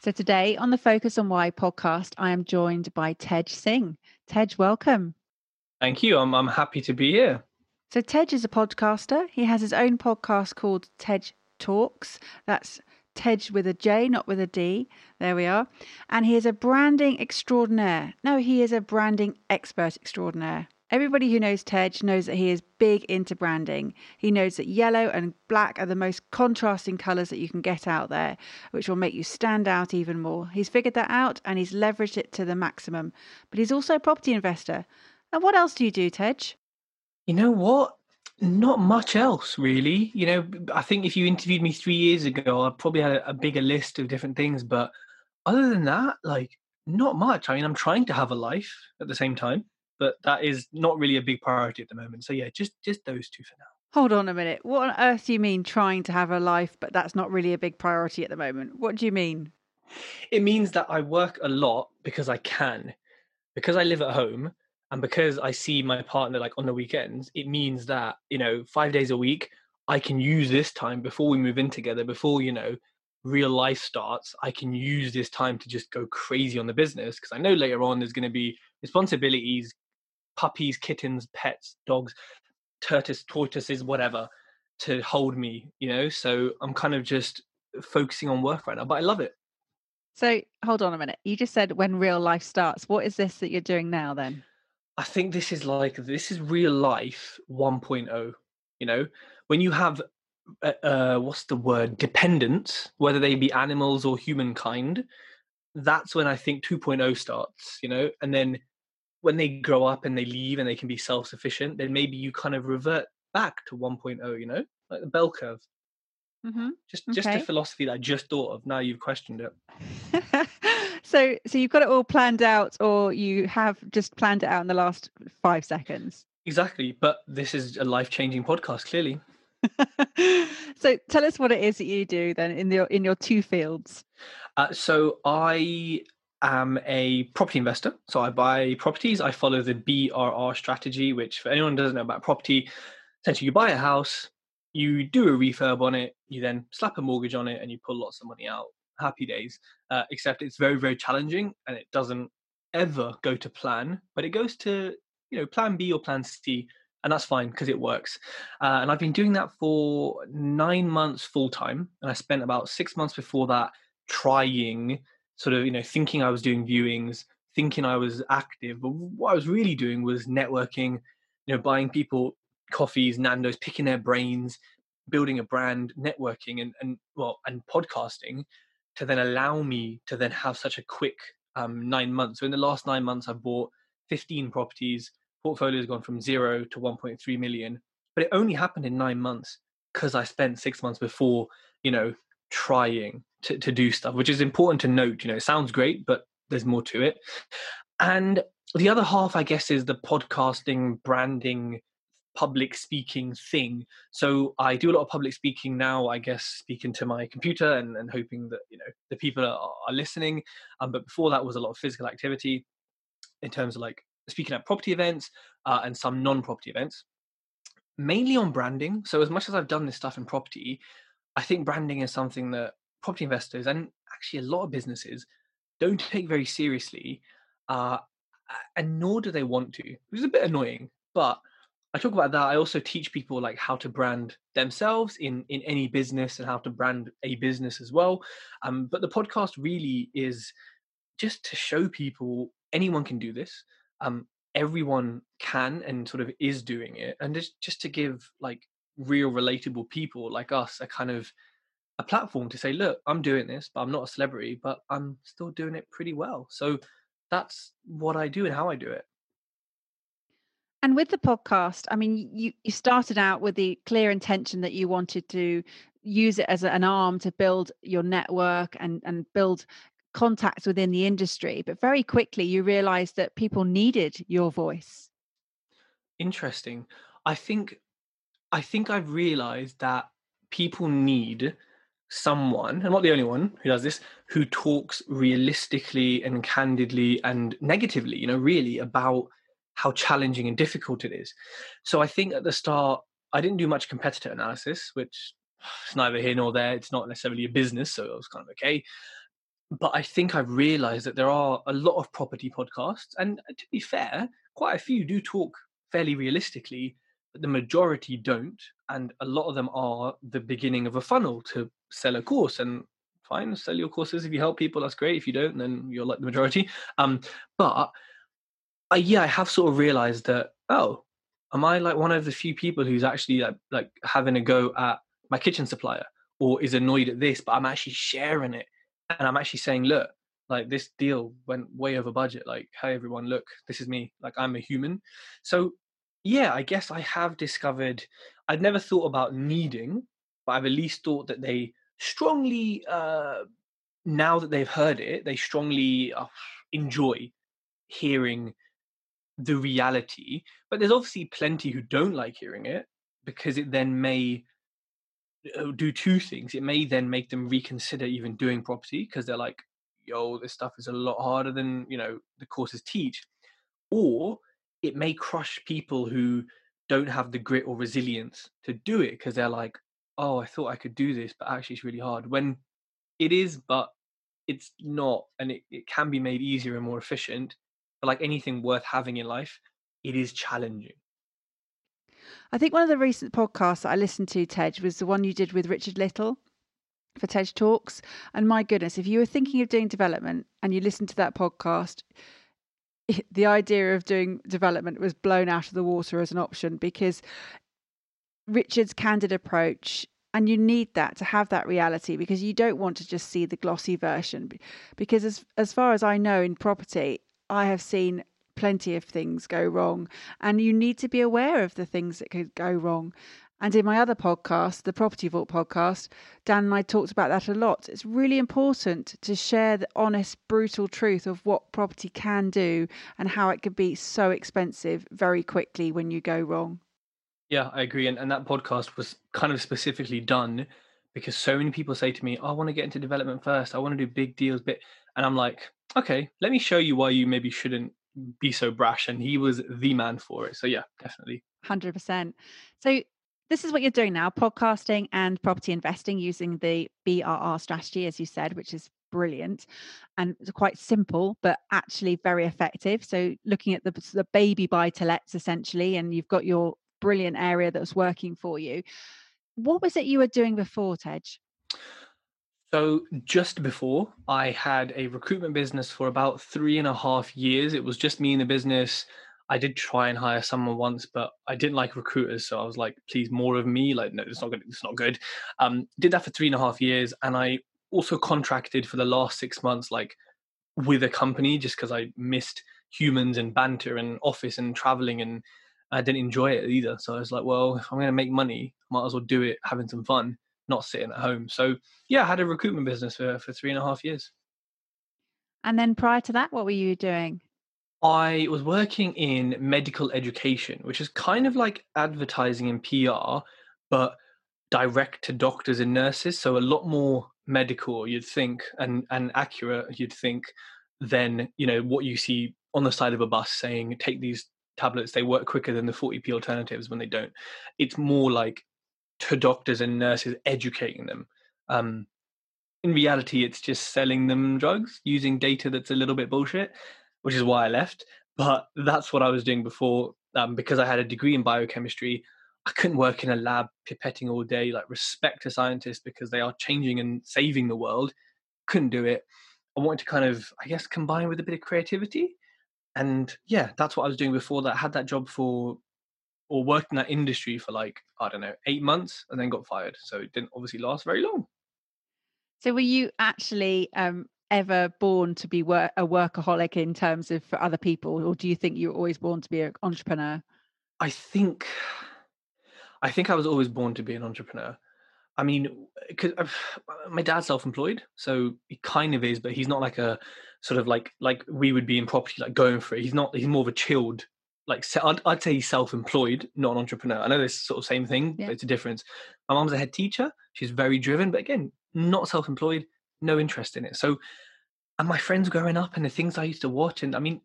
So today on the Focus on Why podcast, I am joined by Tej Singh. Tej, welcome. Thank you. I'm, I'm happy to be here. So Tej is a podcaster. He has his own podcast called Tej Talks. That's Tej with a J, not with a D. There we are. And he is a branding extraordinaire. No, he is a branding expert extraordinaire. Everybody who knows Tej knows that he is big into branding. He knows that yellow and black are the most contrasting colours that you can get out there, which will make you stand out even more. He's figured that out and he's leveraged it to the maximum. But he's also a property investor. And what else do you do, Tej? You know what? Not much else, really. You know, I think if you interviewed me three years ago, I probably had a, a bigger list of different things. But other than that, like, not much. I mean, I'm trying to have a life at the same time but that is not really a big priority at the moment. So yeah, just just those two for now. Hold on a minute. What on earth do you mean trying to have a life, but that's not really a big priority at the moment? What do you mean? It means that I work a lot because I can, because I live at home, and because I see my partner like on the weekends. It means that you know five days a week I can use this time before we move in together, before you know real life starts. I can use this time to just go crazy on the business because I know later on there's going to be responsibilities, puppies, kittens, pets, dogs, tortoise, tortoises, whatever, to hold me, you know? So I'm kind of just focusing on work right now, but I love it. So hold on a minute. You just said when real life starts. What is this that you're doing now then? I think this is like, this is real life 1.0, you know? When you have, uh, uh, what's the word, dependents, whether they be animals or humankind, that's when I think 2.0 starts, you know? And then when they grow up and they leave and they can be self-sufficient then maybe you kind of revert back to 1.0 you know like the bell curve. Mm-hmm. just okay. just a philosophy that i just thought of now you've questioned it. So so you've got it all planned out or you have just planned it out in the last five seconds? Exactly but this is a life-changing podcast clearly. So tell us what it is that you do then in your in your two fields. Uh, so i am a property investor. So I buy properties. I follow the BRR strategy, which for anyone doesn't know about property, essentially you buy a house, you do a refurb on it, you then slap a mortgage on it, and you pull lots of money out. Happy days. Uh, except it's very, very challenging, and it doesn't ever go to plan, but it goes to you know plan B or plan C, and that's fine because it works. Uh, and I've been doing that for nine months full time, and I spent about six months before that trying sort of you know thinking I was doing viewings, thinking I was active, but what I was really doing was networking, you know, buying people coffees, Nando's, picking their brains, building a brand, networking, and and well, and podcasting to then allow me to then have such a quick um, nine months. So in the last nine months, I've bought 15 properties. Portfolio has gone from zero to 1.3 million, but it only happened in nine months because I spent six months before, you know, trying to, to do stuff, which is important to note. You know, it sounds great, but there's more to it. And the other half, I guess, is the podcasting, branding, public speaking thing. So I do a lot of public speaking now, I guess, speaking to my computer and, and hoping that, you know, the people are, are listening. Um, but before that was a lot of physical activity in terms of like speaking at property events uh, and some non-property events, mainly on branding. So as much as I've done this stuff in property, I think branding is something that property investors and actually a lot of businesses don't take very seriously, uh, and nor do they want to, is a bit annoying. But I talk about that. I also teach people like how to brand themselves in in any business and how to brand a business as well. Um, but the podcast really is just to show people anyone can do this. Um, everyone can and sort of is doing it, and just just to give like real relatable people like us a kind of a platform to say, look, I'm doing this, but I'm not a celebrity, but I'm still doing it pretty well. So that's what I do and how I do it. And with the podcast, I mean, you, you started out with the clear intention that you wanted to use it as an arm to build your network and, and build contacts within the industry, but very quickly you realized that people needed your voice. Interesting. I think I think I've realized that people need someone, and not the only one who does this, who talks realistically and candidly and negatively, you know, really about how challenging and difficult it is. So I think at the start, I didn't do much competitor analysis, which is neither here nor there. It's not necessarily a business, so it was kind of okay. But I think I've realized that there are a lot of property podcasts, and to be fair, quite a few do talk fairly realistically, the majority don't. And a lot of them are the beginning of a funnel to sell a course. And fine, sell your courses. If you help people, that's great. If you don't, then you're like the majority. Um, but I, yeah, I have sort of realized that, oh, am I like one of the few people who's actually like, like having a go at my kitchen supplier or is annoyed at this, but I'm actually sharing it. And I'm actually saying, look, like this deal went way over budget. Like, hey, everyone, look, this is me. Like, I'm a human. So, yeah, I guess I have discovered, I'd never thought about needing, but I've at least thought that they strongly, uh, now that they've heard it, they strongly uh, enjoy hearing the reality. But there's obviously plenty who don't like hearing it because it then may uh, do two things. It may then make them reconsider even doing property because they're like, yo, this stuff is a lot harder than, you know, the courses teach. Or it may crush people who don't have the grit or resilience to do it because they're like, oh, I thought I could do this, but actually it's really hard. When it is, but it's not, and it, it can be made easier and more efficient. But like anything worth having in life, it is challenging. I think one of the recent podcasts that I listened to, Tej, was the one you did with Richard Little for Tej Talks. And my goodness, if you were thinking of doing development and you listened to that podcast, the idea of doing development was blown out of the water as an option because Richard's candid approach and you need that to have that reality because you don't want to just see the glossy version. Because as as far as I know in property I have seen plenty of things go wrong and you need to be aware of the things that could go wrong and in my other podcast, the Property Vault podcast, Dan and I talked about that a lot. It's really important to share the honest, brutal truth of what property can do and how it can be so expensive very quickly when you go wrong. Yeah, I agree. And, and that podcast was kind of specifically done because so many people say to me, oh, I want to get into development first. I want to do big deals. But, and I'm like, okay, let me show you why you maybe shouldn't be so brash. And he was the man for it. So, yeah, definitely. 100%. So, this is what you're doing now podcasting and property investing using the BRR strategy, as you said, which is brilliant and quite simple, but actually very effective. So, looking at the, the baby buy to lets essentially, and you've got your brilliant area that's working for you. What was it you were doing before, Tej? So, just before, I had a recruitment business for about three and a half years. It was just me in the business. I did try and hire someone once, but I didn't like recruiters, so I was like, please, more of me. Like, no, it's not good. It's not good. Um, did that for three and a half years, and I also contracted for the last six months, like with a company, just because I missed humans and banter and office and traveling, and I didn't enjoy it either. So I was like, well, if I'm going to make money, might as well do it having some fun, not sitting at home. So yeah, I had a recruitment business for for three and a half years. And then prior to that, what were you doing? I was working in medical education, which is kind of like advertising and PR, but direct to doctors and nurses. So a lot more medical, you'd think, and, and accurate, you'd think, than you know what you see on the side of a bus saying, "Take these tablets; they work quicker than the 40p alternatives." When they don't, it's more like to doctors and nurses, educating them. Um, in reality, it's just selling them drugs using data that's a little bit bullshit which is why I left. But that's what I was doing before um, because I had a degree in biochemistry. I couldn't work in a lab pipetting all day. Like respect to scientists because they are changing and saving the world. Couldn't do it. I wanted to kind of, I guess, combine with a bit of creativity. And yeah, that's what I was doing before that. I had that job for, or worked in that industry for like, I don't know, eight months and then got fired. So it didn't obviously last very long. So were you actually um, ever born to be work, a workaholic in terms of for other people, or do you think you were always born to be an entrepreneur? I think, I think I was always born to be an entrepreneur. I mean, because my dad's self-employed, so he kind of is, but he's not like a sort of like like we would be in property, like going for it. He's not. He's more of a chilled. Like I'd, I'd say he's self-employed, not an entrepreneur. I know this sort of same thing, yeah. but it's a difference. My mom's a head teacher. She's very driven, but again, not self-employed, no interest in it. So, and my friends growing up and the things I used to watch, and I mean,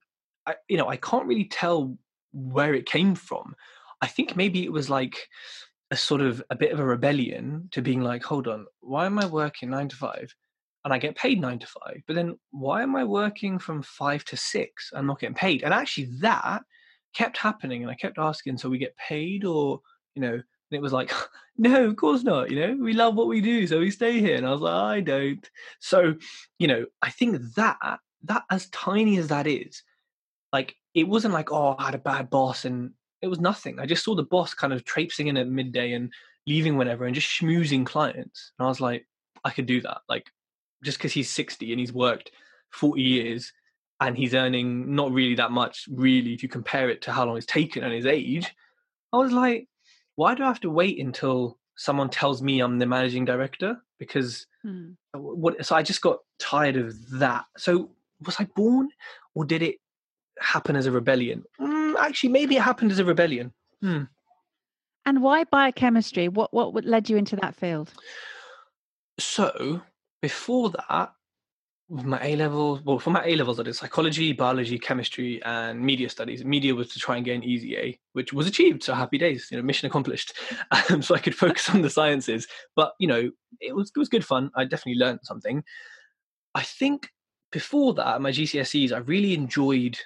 I, you know, I can't really tell where it came from. I think maybe it was like a sort of a bit of a rebellion to being like, hold on, why am I working nine to five? And I get paid nine to five, but then why am I working from five to six and not getting paid? And actually, that kept happening, and I kept asking, so we get paid, or you know, and it was like, no, of course not. You know, we love what we do, so we stay here. And I was like, I don't. So, you know, I think that that as tiny as that is, like it wasn't like, oh, I had a bad boss and it was nothing. I just saw the boss kind of traipsing in at midday and leaving whenever and just schmoozing clients. And I was like, I could do that. Like, just because he's 60 and he's worked 40 years and he's earning not really that much, really, if you compare it to how long it's taken and his age, I was like, why do I have to wait until someone tells me I'm the managing director? Because hmm. what, so I just got tired of that. So was I born or did it happen as a rebellion? Mm, actually, maybe it happened as a rebellion. Hmm. And why biochemistry? What what led you into that field? So before that, with my A levels, well, for my A levels, I did psychology, biology, chemistry, and media studies. Media was to try and get an easy A, which was achieved. So happy days, you know, mission accomplished. Um, so I could focus on the sciences. But you know, it was it was good fun. I definitely learned something. I think before that, my GCSEs, I really enjoyed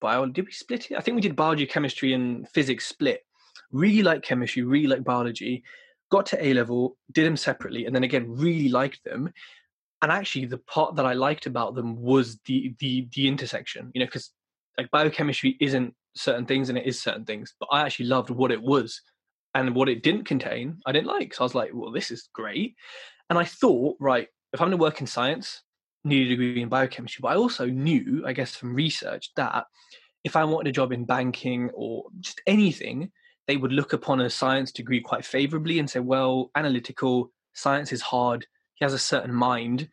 biology. Did we split it? I think we did biology, chemistry, and physics split. Really like chemistry, really like biology. Got to A level, did them separately, and then again, really liked them. And actually, the part that I liked about them was the the the intersection. You know, because like biochemistry isn't certain things and it is certain things, but I actually loved what it was and what it didn't contain. I didn't like. So I was like, well, this is great. And I thought, right, if I'm going to work in science, need a degree in biochemistry, but I also knew, I guess, from research that if I wanted a job in banking or just anything, they would look upon a science degree quite favorably and say, well, analytical, science is hard, he has a certain mind,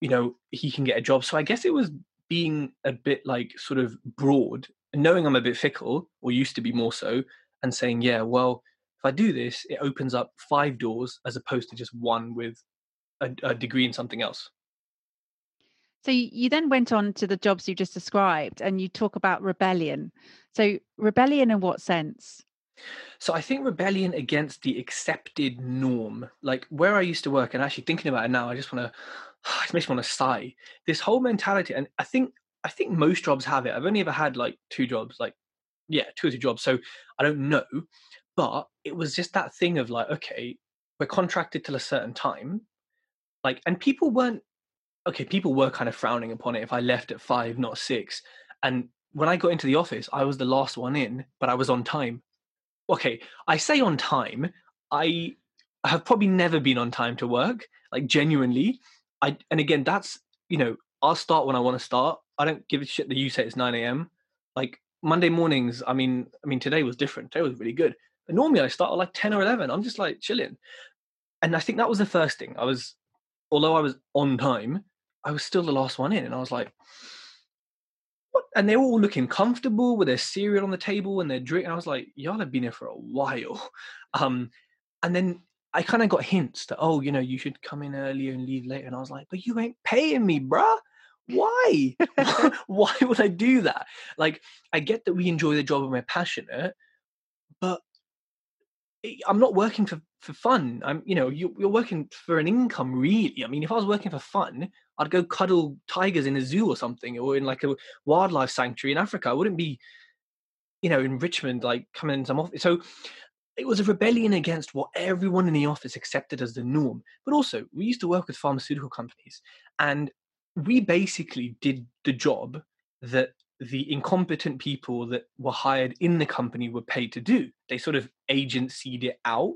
you know, he can get a job. So I guess it was being a bit like sort of broad, knowing I'm a bit fickle, or used to be more so, and saying, yeah, well, if I do this, it opens up five doors as opposed to just one with a, a degree in something else. So you then went on to the jobs you just described and you talk about rebellion. So rebellion in what sense? So I think rebellion against the accepted norm, like where I used to work, and actually thinking about it now, I just want to, it makes me want to sigh. This whole mentality, and I think I think most jobs have it. I've only ever had like two jobs, like yeah, two or three jobs. So I don't know, but it was just that thing of like, okay, we're contracted till a certain time, like, and people weren't okay, people were kind of frowning upon it if I left at five, not six. And when I got into the office, I was the last one in, but I was on time. Okay, I say on time. I have probably never been on time to work, like genuinely. I and again, that's you know, I'll start when I want to start. I don't give a shit that you say it's nine a.m. Like Monday mornings. I mean, I mean today was different. Today was really good. But normally I start at like ten or eleven. I'm just like chilling, and I think that was the first thing. I was, although I was on time, I was still the last one in, and I was like, And they're all looking comfortable with their cereal on the table and their drink. And I was like, "Y'all have been here for a while." Um, and then I kind of got hints that, oh, you know, you should come in earlier and leave later. And I was like, "But you ain't paying me, bruh." Why? Why would I do that? Like, I get that we enjoy the job and we're passionate, but I'm not working for, for fun. I'm, you know, you're, you're working for an income, really. I mean, if I was working for fun, I'd go cuddle tigers in a zoo or something, or in like a wildlife sanctuary in Africa. I wouldn't be, you know, in Richmond, like coming in some office. So it was a rebellion against what everyone in the office accepted as the norm. But also, we used to work with pharmaceutical companies, and we basically did the job that the incompetent people that were hired in the company were paid to do. They sort of agencyed it out.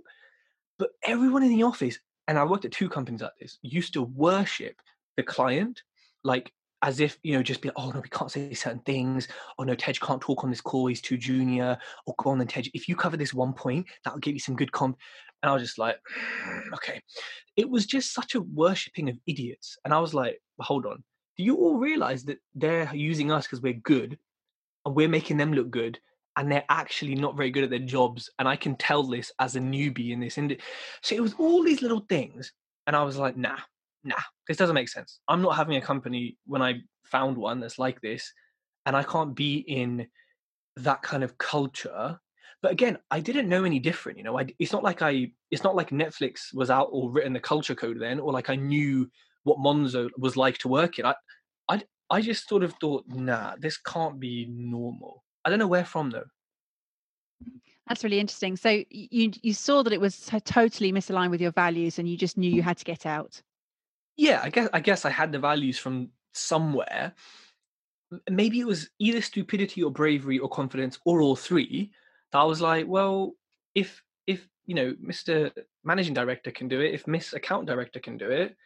But everyone in the office, and I worked at two companies like this, used to worship the client, like as if, you know, just be like, oh no, we can't say certain things. Oh no, Tej can't talk on this call, he's too junior. Or go on then, Tej, if you cover this one point, that'll give you some good comp. And I was just like, okay. It was just such a worshipping of idiots. And I was like, hold on. Do you all realize that they're using us because we're good and we're making them look good and they're actually not very good at their jobs? And I can tell this as a newbie in this industry. So it was all these little things. And I was like, nah, nah, this doesn't make sense. I'm not having a company when I found one that's like this. And I can't be in that kind of culture but again i didn't know any different you know I, it's not like i it's not like netflix was out or written the culture code then or like i knew what monzo was like to work in i i, I just sort of thought nah this can't be normal i don't know where from though that's really interesting so you you saw that it was totally misaligned with your values and you just knew you had to get out yeah i guess i guess i had the values from somewhere maybe it was either stupidity or bravery or confidence or all three That I was like, well, if if you know, Mr. Managing Director can do it, if Miss Account Director can do it,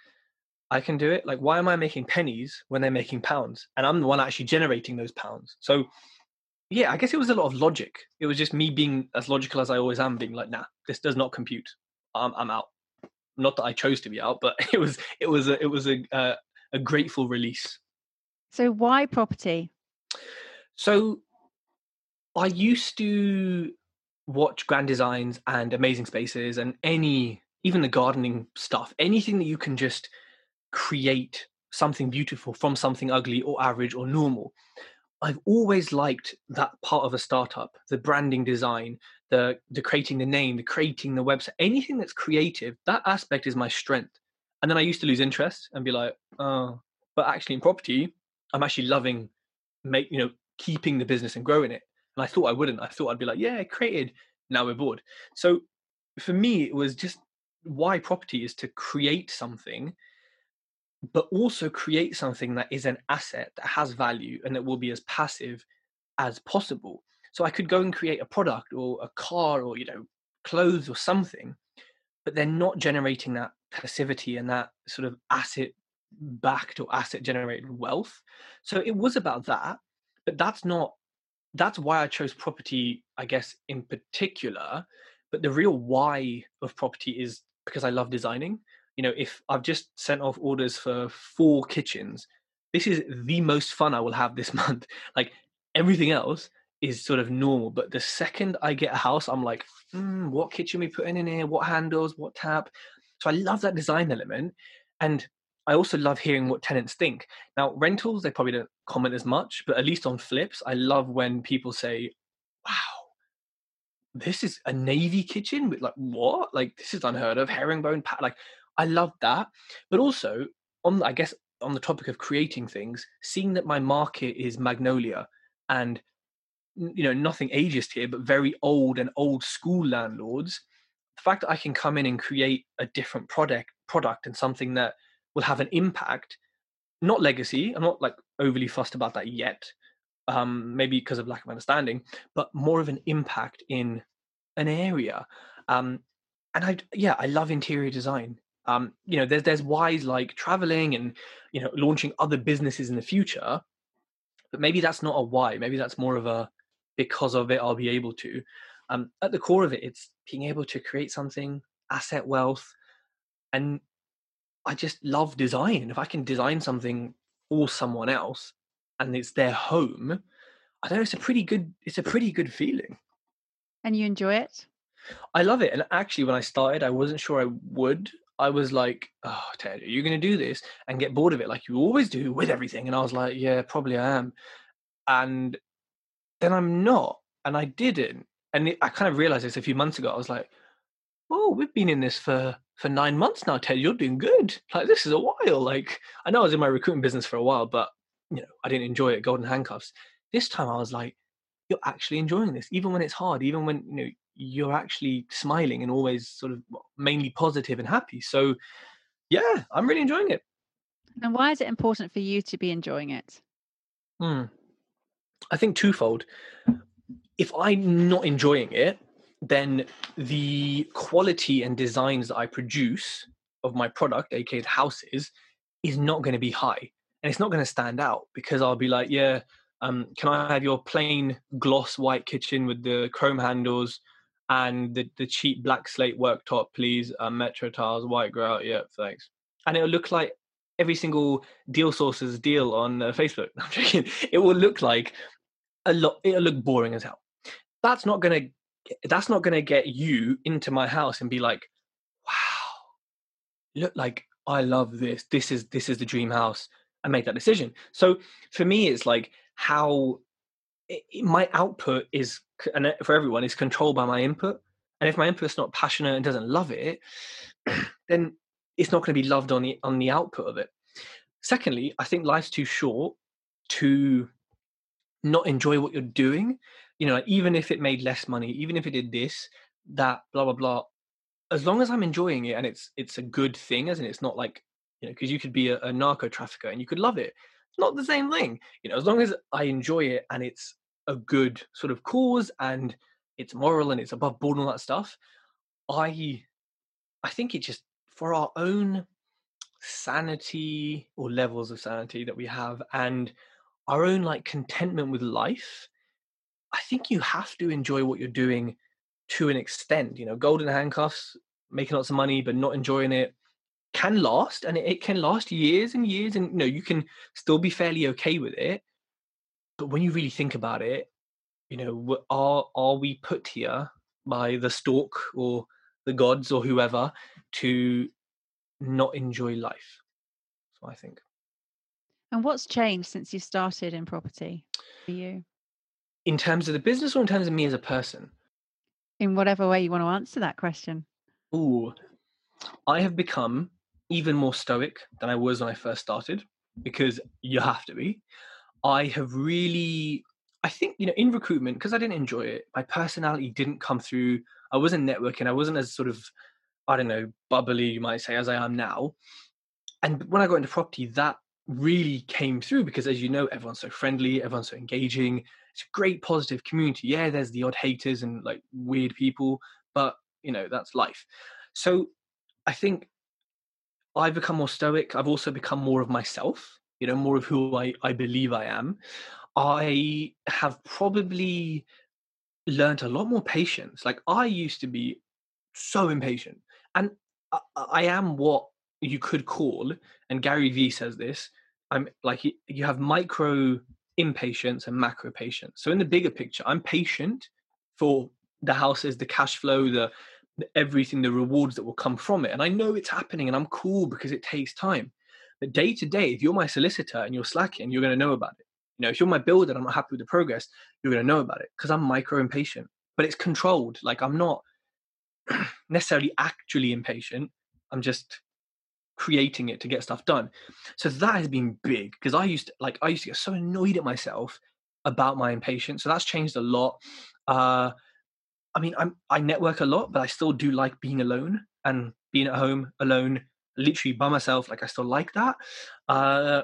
I can do it. Like, why am I making pennies when they're making pounds? And I'm the one actually generating those pounds. So yeah, I guess it was a lot of logic. It was just me being as logical as I always am, being like, nah, this does not compute. I'm, I'm out. Not that I chose to be out, but it was it was a, it was a uh, a grateful release. So why property? So I used to watch Grand Designs and Amazing Spaces and any, even the gardening stuff, anything that you can just create something beautiful from something ugly or average or normal. I've always liked that part of a startup, the branding design, the the creating the name, the creating the website, anything that's creative. That aspect is my strength. And then I used to lose interest and be like, oh, but actually in property, I'm actually loving make you know keeping the business and growing it. And I thought I wouldn't. I thought I'd be like, yeah, created. Now we're bored. So for me, it was just why property is to create something, but also create something that is an asset that has value and that will be as passive as possible. So I could go and create a product or a car or, you know, clothes or something, but they're not generating that passivity and that sort of asset backed or asset generated wealth. So it was about that, but that's not that's why I chose property, I guess, in particular. But the real why of property is because I love designing. You know, if I've just sent off orders for four kitchens, this is the most fun I will have this month. Like everything else is sort of normal. But the second I get a house, I'm like, mm, what kitchen we putting in here? What handles? What tap? So I love that design element. And I also love hearing what tenants think. Now, rentals, they probably don't comment as much, but at least on flips, I love when people say, wow, this is a navy kitchen with like what? Like this is unheard of. Herringbone pat. Like I love that. But also on I guess on the topic of creating things, seeing that my market is magnolia and you know nothing ageist here, but very old and old school landlords. The fact that I can come in and create a different product product and something that will have an impact not legacy i'm not like overly fussed about that yet um maybe because of lack of understanding but more of an impact in an area um and i yeah i love interior design um you know there's there's whys like traveling and you know launching other businesses in the future but maybe that's not a why maybe that's more of a because of it i'll be able to um at the core of it it's being able to create something asset wealth and I just love design. If I can design something for someone else and it's their home, I don't know, it's a pretty good it's a pretty good feeling. And you enjoy it? I love it. And actually when I started, I wasn't sure I would. I was like, oh Tej, are you gonna do this and get bored of it like you always do with everything? And I was like, Yeah, probably I am. And then I'm not. And I didn't. And I kind of realized this a few months ago. I was like, oh, we've been in this for for nine months now, Tej. You're doing good. Like this is a while. Like I know I was in my recruiting business for a while, but you know I didn't enjoy it. Golden handcuffs. This time I was like, you're actually enjoying this, even when it's hard, even when you know you're actually smiling and always sort of mainly positive and happy. So yeah, I'm really enjoying it. And why is it important for you to be enjoying it? Hmm. I think twofold. If I'm not enjoying it, then the quality and designs that I produce of my product, aka houses, is not going to be high. And it's not going to stand out because I'll be like, yeah, um, can I have your plain gloss white kitchen with the chrome handles and the, the cheap black slate worktop, please. Uh, Metro tiles, white grout. Yeah, thanks. And it'll look like every single deal sources deal on uh, Facebook. I'm joking. It will look like a lot. It'll look boring as hell. That's not gonna. That's not gonna get you into my house and be like, wow, look like I love this. This is this is the dream house. And make that decision. So for me, it's like how it, my output is, and uh, for everyone, is controlled by my input. And if my input's not passionate and doesn't love it, then it's not going to be loved on the on the output of it. Secondly, I think life's too short to not enjoy what you're doing. You know, even if it made less money, even if it did this, that, blah blah blah. As long as I'm enjoying it and it's it's a good thing, as in it's not like you know, because you could be a, a narco trafficker and you could love it. It's not the same thing. You know, as long as I enjoy it and it's a good sort of cause and it's moral and it's above board and all that stuff, I I think it just for our own sanity or levels of sanity that we have and our own like contentment with life i think you have to enjoy what you're doing to an extent you know golden handcuffs making lots of money but not enjoying it can last and it, can last years and years and you know you can still be fairly okay with it but when you really think about it you know are are we put here by the stork or the gods or whoever to not enjoy life. So I think. And what's changed since you started in property for you? In terms of the business or in terms of me as a person? In whatever way you want to answer that question. Ooh, I have become even more stoic than I was when I first started because you have to be. I have really, I think, you know, in recruitment, because I didn't enjoy it, my personality didn't come through. I wasn't networking, I wasn't as sort of I don't know, bubbly, you might say, as I am now. And when I got into property, that really came through because, as you know, everyone's so friendly, everyone's so engaging. It's a great positive community. Yeah, there's the odd haters and like weird people, but you know, that's life. So I think I've become more stoic. I've also become more of myself, you know, more of who I, I believe I am. I have probably learned a lot more patience. Like I used to be so impatient and I, I am what you could call, and Gary Vee says this. I'm like you have micro impatience and macro patience. So in the bigger picture, I'm patient for the houses, the cash flow, the, the, everything, the rewards that will come from it, and I know it's happening, and I'm cool because it takes time. Day to day, if you're my solicitor and you're slacking, you're going to know about it. You know, if you're my builder and I'm not happy with the progress, you're going to know about it because I'm micro impatient. But it's controlled. Like I'm not necessarily actually impatient. I'm just creating it to get stuff done. So that has been big because I used to like I used to get so annoyed at myself about my impatience. So that's changed a lot. Uh I mean I'm I network a lot, but I still do like being alone and being at home alone, literally by myself. Like I still like that. Uh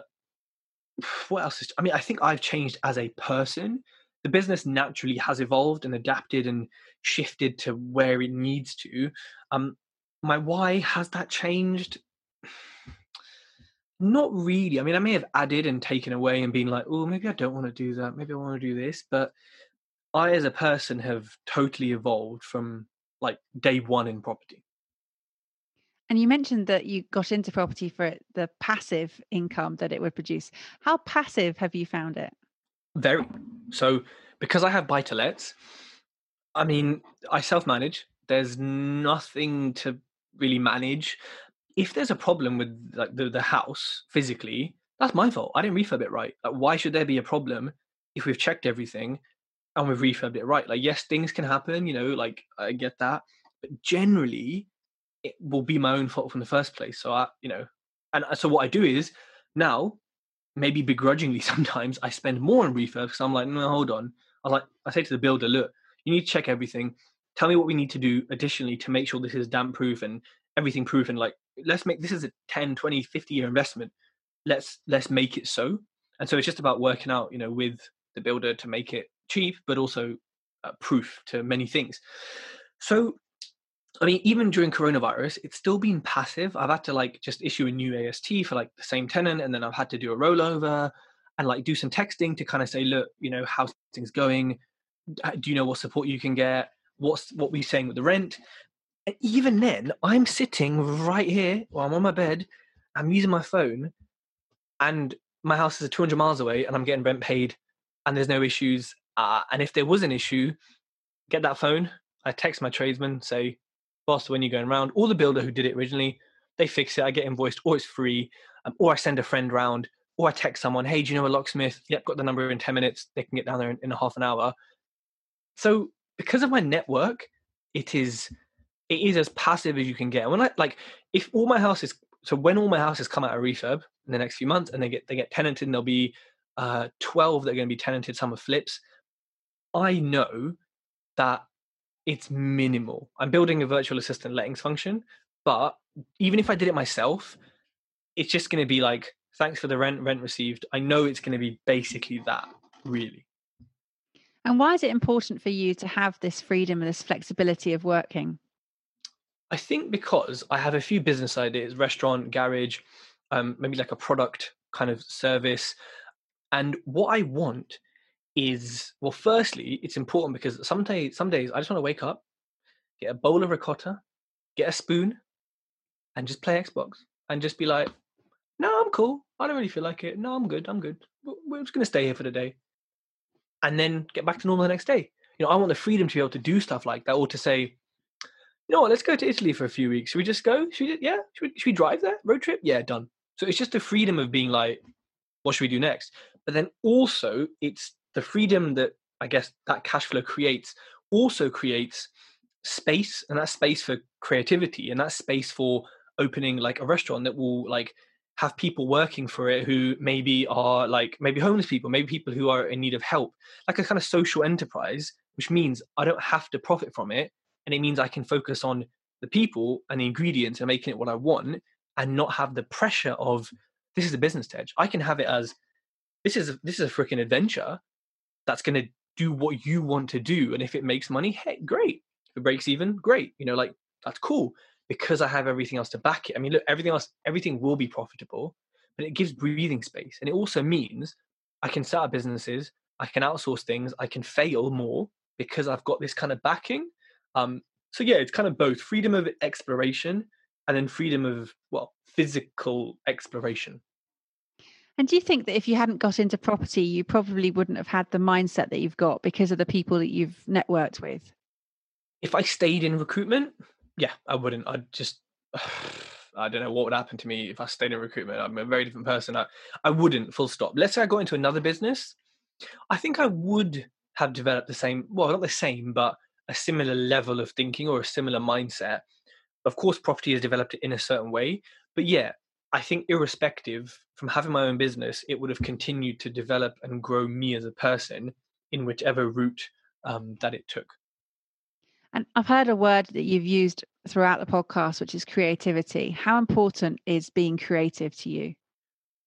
what else is I mean I think I've changed as a person the business naturally has evolved and adapted and shifted to where it needs to. Um, my why has that changed? Not really. I mean, I may have added and taken away and been like, oh, maybe I don't want to do that. Maybe I want to do this. But I, as a person, have totally evolved from like day one in property. And you mentioned that you got into property for the passive income that it would produce. How passive have you found it? Very. So because I have buy to lets, I mean, I self manage. There's nothing to really manage. If there's a problem with like the, the house physically, that's my fault. I didn't refurb it right. Like, why should there be a problem if we've checked everything and we've refurbed it right? Like, yes, things can happen, you know, like I get that. But generally, it will be my own fault from the first place. So I, you know, and so what I do is now maybe begrudgingly sometimes I spend more on refurb because I'm like, no, hold on. I was like, I say to the builder, look, you need to check everything. Tell me what we need to do additionally to make sure this is damp proof and everything proof. And like, let's make this is a 10, 20, 50 year investment. Let's let's make it so. And so it's just about working out, you know, with the builder to make it cheap, but also uh, proof to many things. So I mean, even during coronavirus, it's still been passive. I've had to like just issue a new AST for like the same tenant, and then I've had to do a rollover and like do some texting to kind of say, look, you know, how's things going? Do you know what support you can get? what's what we're saying with the rent. And even then, I'm sitting right here while I'm on my bed, I'm using my phone, and my house is 200 miles away, and I'm getting rent paid, and there's no issues. Uh, and if there was an issue, get that phone. I text my tradesman, say, "Boss, when you're going around, or the builder who did it originally, they fix it. I get invoiced, or it's free, um, or I send a friend round, or I text someone, "Hey, do you know a locksmith? Yep, got the number in 10 minutes. They can get down there in, in a half an hour." So because of my network, it is it is as passive as you can get. When I like, if all my houses, so when all my houses come out of refurb in the next few months, and they get they get tenanted, and there'll be uh, twelve that are going to be tenanted, some are flips. I know that it's minimal. I'm building a virtual assistant lettings function, but even if I did it myself, it's just going to be like, thanks for the rent, rent received. I know it's going to be basically that, really. And why is it important for you to have this freedom and this flexibility of working? I think because I have a few business ideas, restaurant, garage, um, maybe like a product kind of service. And what I want is, well, firstly, it's important because some days, some days I just want to wake up, get a bowl of ricotta, get a spoon, and just play Xbox and just be like, no, I'm cool. I don't really feel like it. No, I'm good. I'm good. We're just going to stay here for the day and then get back to normal the next day. You know, I want the freedom to be able to do stuff like that, or to say, you know what, let's go to Italy for a few weeks. Should we just go? Should we? Yeah. Should we, should we drive there? Road trip? Yeah, done. So it's just the freedom of being like, what should we do next? But then also, it's the freedom that I guess that cash flow creates. Also creates space, and that space for creativity, and that space for opening like a restaurant that will like have people working for it who maybe are like maybe homeless people, maybe people who are in need of help, like a kind of social enterprise, which means I don't have to profit from it. And it means I can focus on the people and the ingredients and making it what I want and not have the pressure of this is a business edge. I can have it as this is this is a freaking adventure that's going to do what you want to do. And if it makes money, hey, great. If it breaks even, great. You know, like that's cool because I have everything else to back it. I mean, look, everything else, everything will be profitable, but it gives breathing space. And it also means I can set up businesses, I can outsource things, I can fail more because I've got this kind of backing. Um, so yeah, it's kind of both freedom of exploration and then freedom of well, physical exploration. And do you think that if you hadn't got into property, you probably wouldn't have had the mindset that you've got because of the people that you've networked with? If I stayed in recruitment, yeah, I wouldn't. I'd just I don't know what would happen to me if I stayed in recruitment. I'm a very different person. I, I wouldn't, full stop. Let's say I got into another business. I think I would have developed the same, well, not the same, but a similar level of thinking or a similar mindset. Of course, property has developed it in a certain way. But yeah, I think irrespective from having my own business, it would have continued to develop and grow me as a person in whichever route um, that it took. And I've heard a word that you've used throughout the podcast, which is creativity. How important is being creative to you?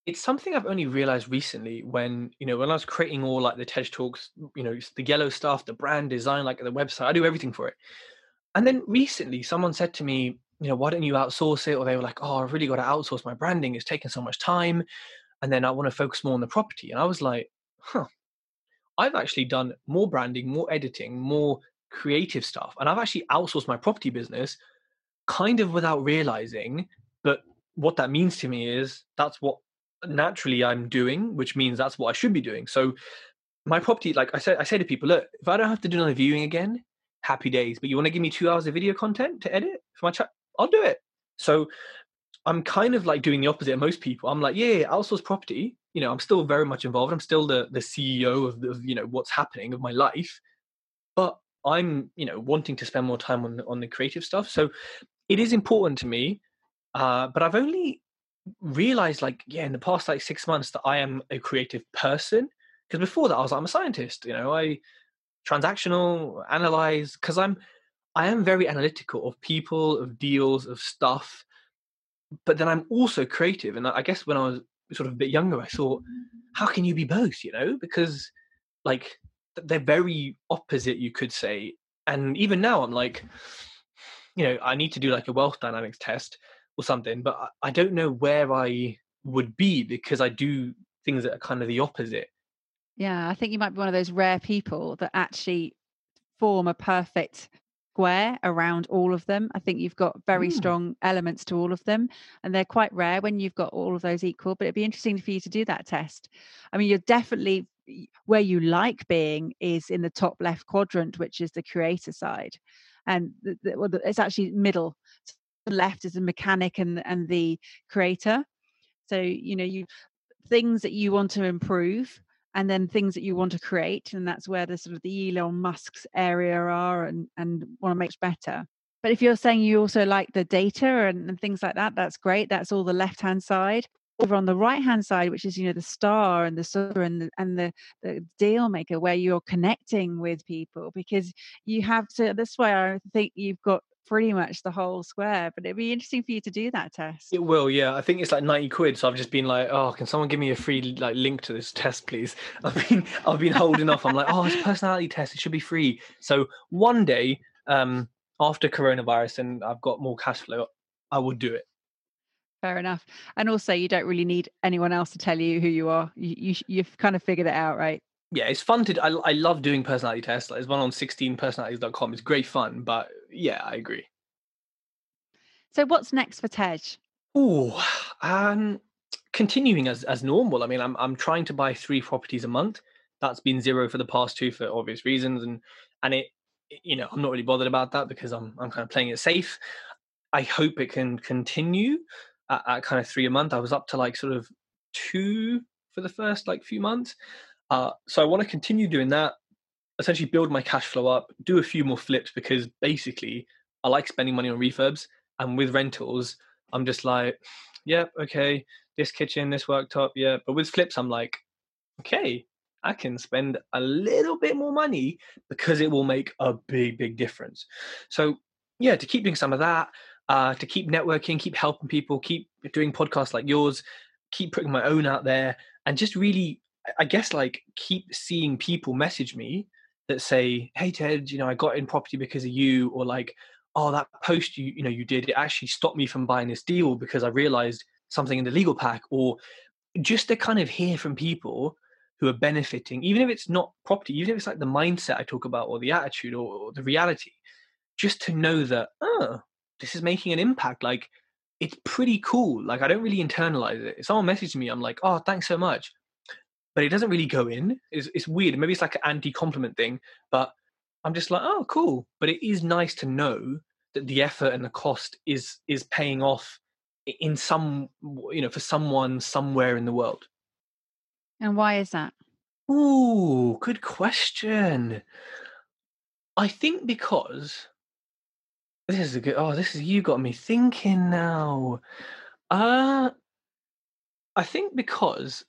It's something I've only realized recently when, you know, when I was creating all like the Tej Talks, you know, the yellow stuff, the brand design, like the website, I do everything for it. And then recently someone said to me, you know, why don't you outsource it? Or they were like, oh, I've really got to outsource my branding. It's taking so much time. And then I want to focus more on the property. And I was like, huh, I've actually done more branding, more editing, more creative stuff. And I've actually outsourced my property business kind of without realizing. But what that means to me is that's what naturally I'm doing, which means that's what I should be doing. So my property, like I said, I say to people, look, if I don't have to do another viewing again, happy days. But you want to give me two hours of video content to edit for my chat, I'll do it. So I'm kind of like doing the opposite of most people. I'm like, yeah, outsource property. You know, I'm still very much involved. I'm still the the CEO of, the, of you know what's happening of my life, but I'm, you know, wanting to spend more time on on the creative stuff. So it is important to me. Uh, but I've only realized, like, yeah, in the past like six months, that I am a creative person. Because before that, I was like, I'm a scientist. You know, I transactional analyze because I'm I am very analytical of people, of deals, of stuff. But then I'm also creative, and I guess when I was sort of a bit younger, I thought, how can you be both? You know, because like they're very opposite, you could say. And even now, I'm like, you know, I need to do like a wealth dynamics test or something, but I don't know where I would be because I do things that are kind of the opposite. Yeah, I think you might be one of those rare people that actually form a perfect square around all of them. I think you've got very mm. strong elements to all of them, and they're quite rare when you've got all of those equal. But it'd be interesting for you to do that test. I mean, you're definitely where you like being is in the top left quadrant, which is the creator side, and the, the, well, the, it's actually middle. So the left is the mechanic and and the creator. So you know you things that you want to improve and then things that you want to create and that's where the sort of the Elon Musk's area are and and want to make better. But if you're saying you also like the data and, and things like that that's great that's all the left hand side. Over on the right hand side which is you know the star and the super and the, and the, the deal maker where you're connecting with people because you have to that's why i think you've got pretty much the whole square. But it'd be interesting for you to do that test. It will, yeah. I think it's like ninety quid. So I've just been like, oh, can someone give me a free like link to this test, please? I've been I've been holding off. I'm like, oh, it's a personality test. It should be free. So one day, um, after coronavirus and I've got more cash flow, I will do it. Fair enough. And also, you don't really need anyone else to tell you who you are. You, you you've kind of figured it out, right? yeah, it's fun to. I, I love doing personality tests. Like, there's one on 16personalities.com. It's great fun, but yeah, I agree. So what's next for Tej? Oh, um, continuing as as normal. I mean, I'm I'm trying to buy three properties a month. That's been zero for the past two for obvious reasons, and and it, you know, I'm not really bothered about that because I'm I'm kind of playing it safe. I hope it can continue at, at kind of three a month. I was up to like sort of two for the first like few months. Uh, so I want to continue doing that, essentially build my cash flow up, do a few more flips because basically I like spending money on refurbs. And with rentals, I'm just like, yeah, okay, this kitchen, this worktop, yeah. But with flips, I'm like, okay, I can spend a little bit more money because it will make a big, big difference. So yeah, to keep doing some of that, uh, to keep networking, keep helping people, keep doing podcasts like yours, keep putting my own out there, and just really I guess like keep seeing people message me that say, "Hey Tej, you know, I got in property because of you," or like, "Oh, that post you you know you did it actually stopped me from buying this deal because I realized something in the legal pack," or just to kind of hear from people who are benefiting, even if it's not property, even if it's like the mindset I talk about, or the attitude, or, or the reality, just to know that oh, this is making an impact. Like it's pretty cool. Like I don't really internalize it. If someone messages me, I'm like, "Oh, thanks so much." But it doesn't really go in. It's, it's weird. Maybe it's like an anti-compliment thing, but I'm just like, oh, cool. But it is nice to know that the effort and the cost is is paying off in some, you know, for someone somewhere in the world. And why is that? Ooh, good question. I think because this is a good. Oh, this is you got me thinking now. Uh I think because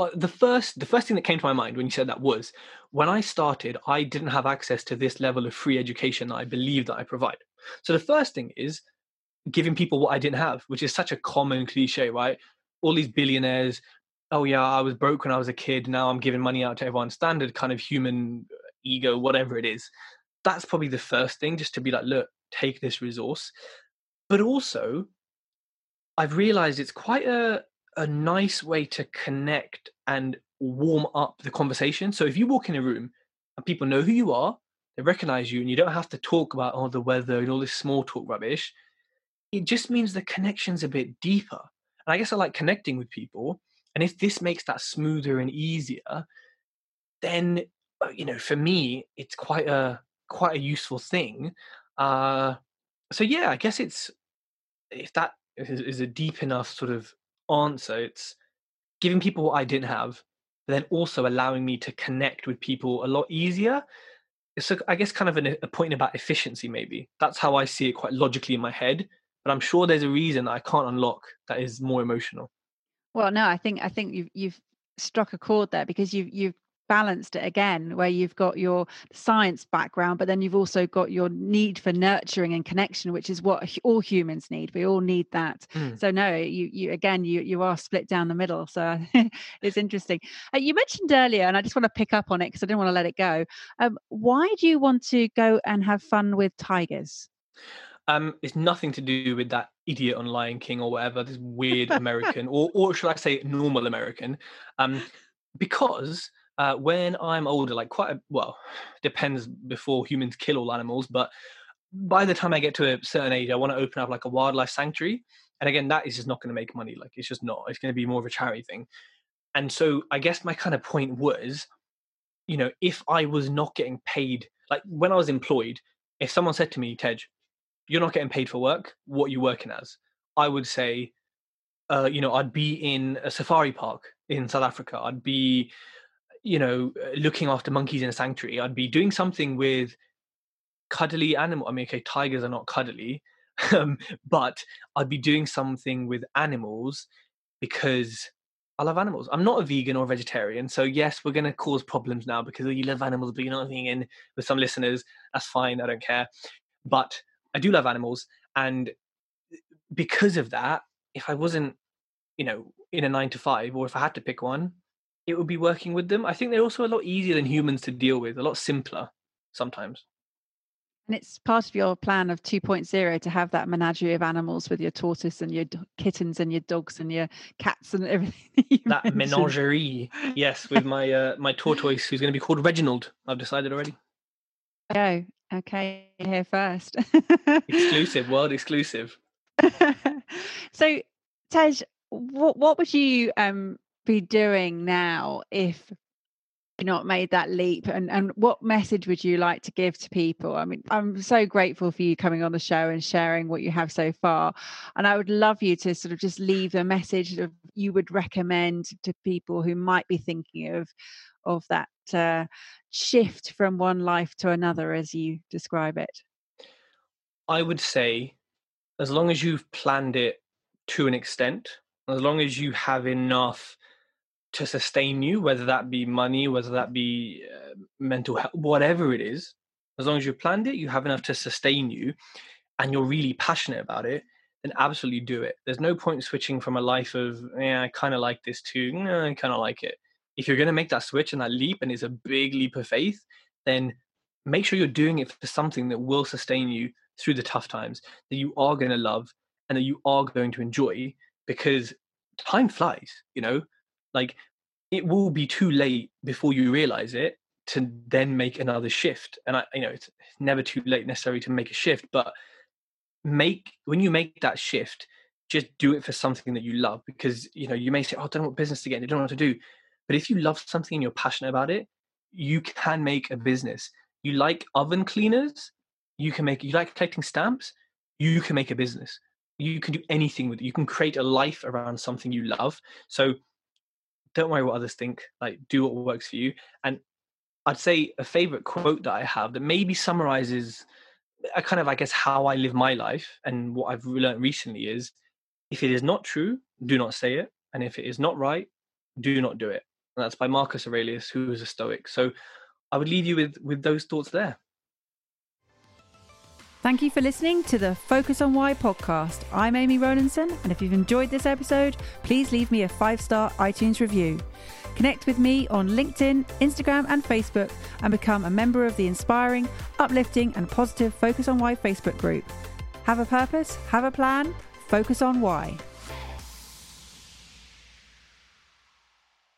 well, the first the first thing that came to my mind when you said that was when I started, I didn't have access to this level of free education that I believe that I provide. So the first thing is giving people what I didn't have, which is such a common cliche, right? All these billionaires, oh yeah, I was broke when I was a kid, now I'm giving money out to everyone. Standard kind of human ego, whatever it is. That's probably the first thing, just to be like, look, take this resource. But also, I've realized it's quite a a nice way to connect and warm up the conversation. So if you walk in a room and people know who you are, they recognize you, and you don't have to talk about all oh, the weather and all this small talk rubbish, it just means the connection's a bit deeper. And I guess I like connecting with people. And if this makes that smoother and easier, then uh, you know, for me, it's quite a quite a useful thing. Uh, so yeah, I guess it's if that is, is a deep enough sort of answer. It's giving people what I didn't have, but then also allowing me to connect with people a lot easier. It's, a, I guess, kind of an, a point about efficiency, maybe. That's how I see it quite logically in my head. But I'm sure there's a reason that I can't unlock that is more emotional. Well, no, I think I think you've you've struck a chord there because you've you've balanced it again where you've got your science background but then you've also got your need for nurturing and connection which is what all humans need we all need that mm. so no you you again you you are split down the middle so it's interesting uh, you mentioned earlier and i just want to pick up on it because i didn't want to let it go um, why do you want to go and have fun with tigers um, it's nothing to do with that idiot on Lion King or whatever, this weird American, or or should I say normal American? Um, because uh, when I'm older, like quite a, well, depends before humans kill all animals, but by the time I get to a certain age, I want to open up like a wildlife sanctuary. And again, that is just not going to make money. Like it's just not. It's going to be more of a charity thing. And so I guess my kind of point was, you know, if I was not getting paid, like when I was employed, if someone said to me, Tej, you're not getting paid for work, what are you working as? I would say, uh, you know, I'd be in a safari park in South Africa. I'd be you know, uh, looking after monkeys in a sanctuary. I'd be doing something with cuddly animal. I mean, okay, tigers are not cuddly, um, but I'd be doing something with animals because I love animals. I'm not a vegan or a vegetarian, so yes, we're going to cause problems now because oh, you love animals, but you're not vegan. With some listeners, that's fine. I don't care, but I do love animals, and because of that, if I wasn't, you know, in a nine to five, or if I had to pick one, it would be working with them. I think they're also a lot easier than humans to deal with, a lot simpler sometimes. And it's part of your plan of 2.0 to have that menagerie of animals with your tortoise and your kittens and your dogs and your cats and everything. That mentioned. menagerie, yes, with my uh, my tortoise who's going to be called Reginald. I've decided already. Oh, okay, here first. exclusive, world exclusive. so, Tej, what what would you um be doing now if not made that leap? And and what message would you like to give to people? I mean i'm so grateful for you coming on the show and sharing what you have so far. And i would love you to sort of just leave a message of you would recommend to people who might be thinking of of that uh, shift from one life to another as you describe it. I would say as long as you've planned it to an extent as long as you have enough to sustain you, whether that be money, whether that be uh, mental health, whatever it is, as long as you've planned it, you have enough to sustain you, and you're really passionate about it, then absolutely do it. There's no point switching from a life of, yeah, I kind of like this too, I kind of like it. If you're going to make that switch and that leap, and it's a big leap of faith, then make sure you're doing it for something that will sustain you through the tough times, that you are going to love and that you are going to enjoy because time flies, you know? Like it will be too late before you realize it to then make another shift and i you know it's never too late necessarily to make a shift but make when you make that shift just do it for something that you love because you know you may say oh, i don't know what business to get i don't know what to do but if you love something and you're passionate about it you can make a business. You like oven cleaners you can make you like collecting stamps you can make a business. You can do anything with it. You can create a life around something you love. So don't worry what others think like do what works for you. And i'd say a favorite quote that i have that maybe summarizes a kind of i guess how i live my life and what i've learned recently is if it is not true do not say it and if it is not right do not do it. And that's by marcus aurelius who is a stoic. So i would leave you with with those thoughts there Thank you for listening to the Focus on Why podcast. I'm Amy Rowlandson, and if you've enjoyed this episode, please leave me a five star iTunes review. Connect with me on LinkedIn, Instagram, and Facebook, and become a member of the inspiring, uplifting, and positive Focus on Why Facebook group. Have a purpose, have a plan, focus on why.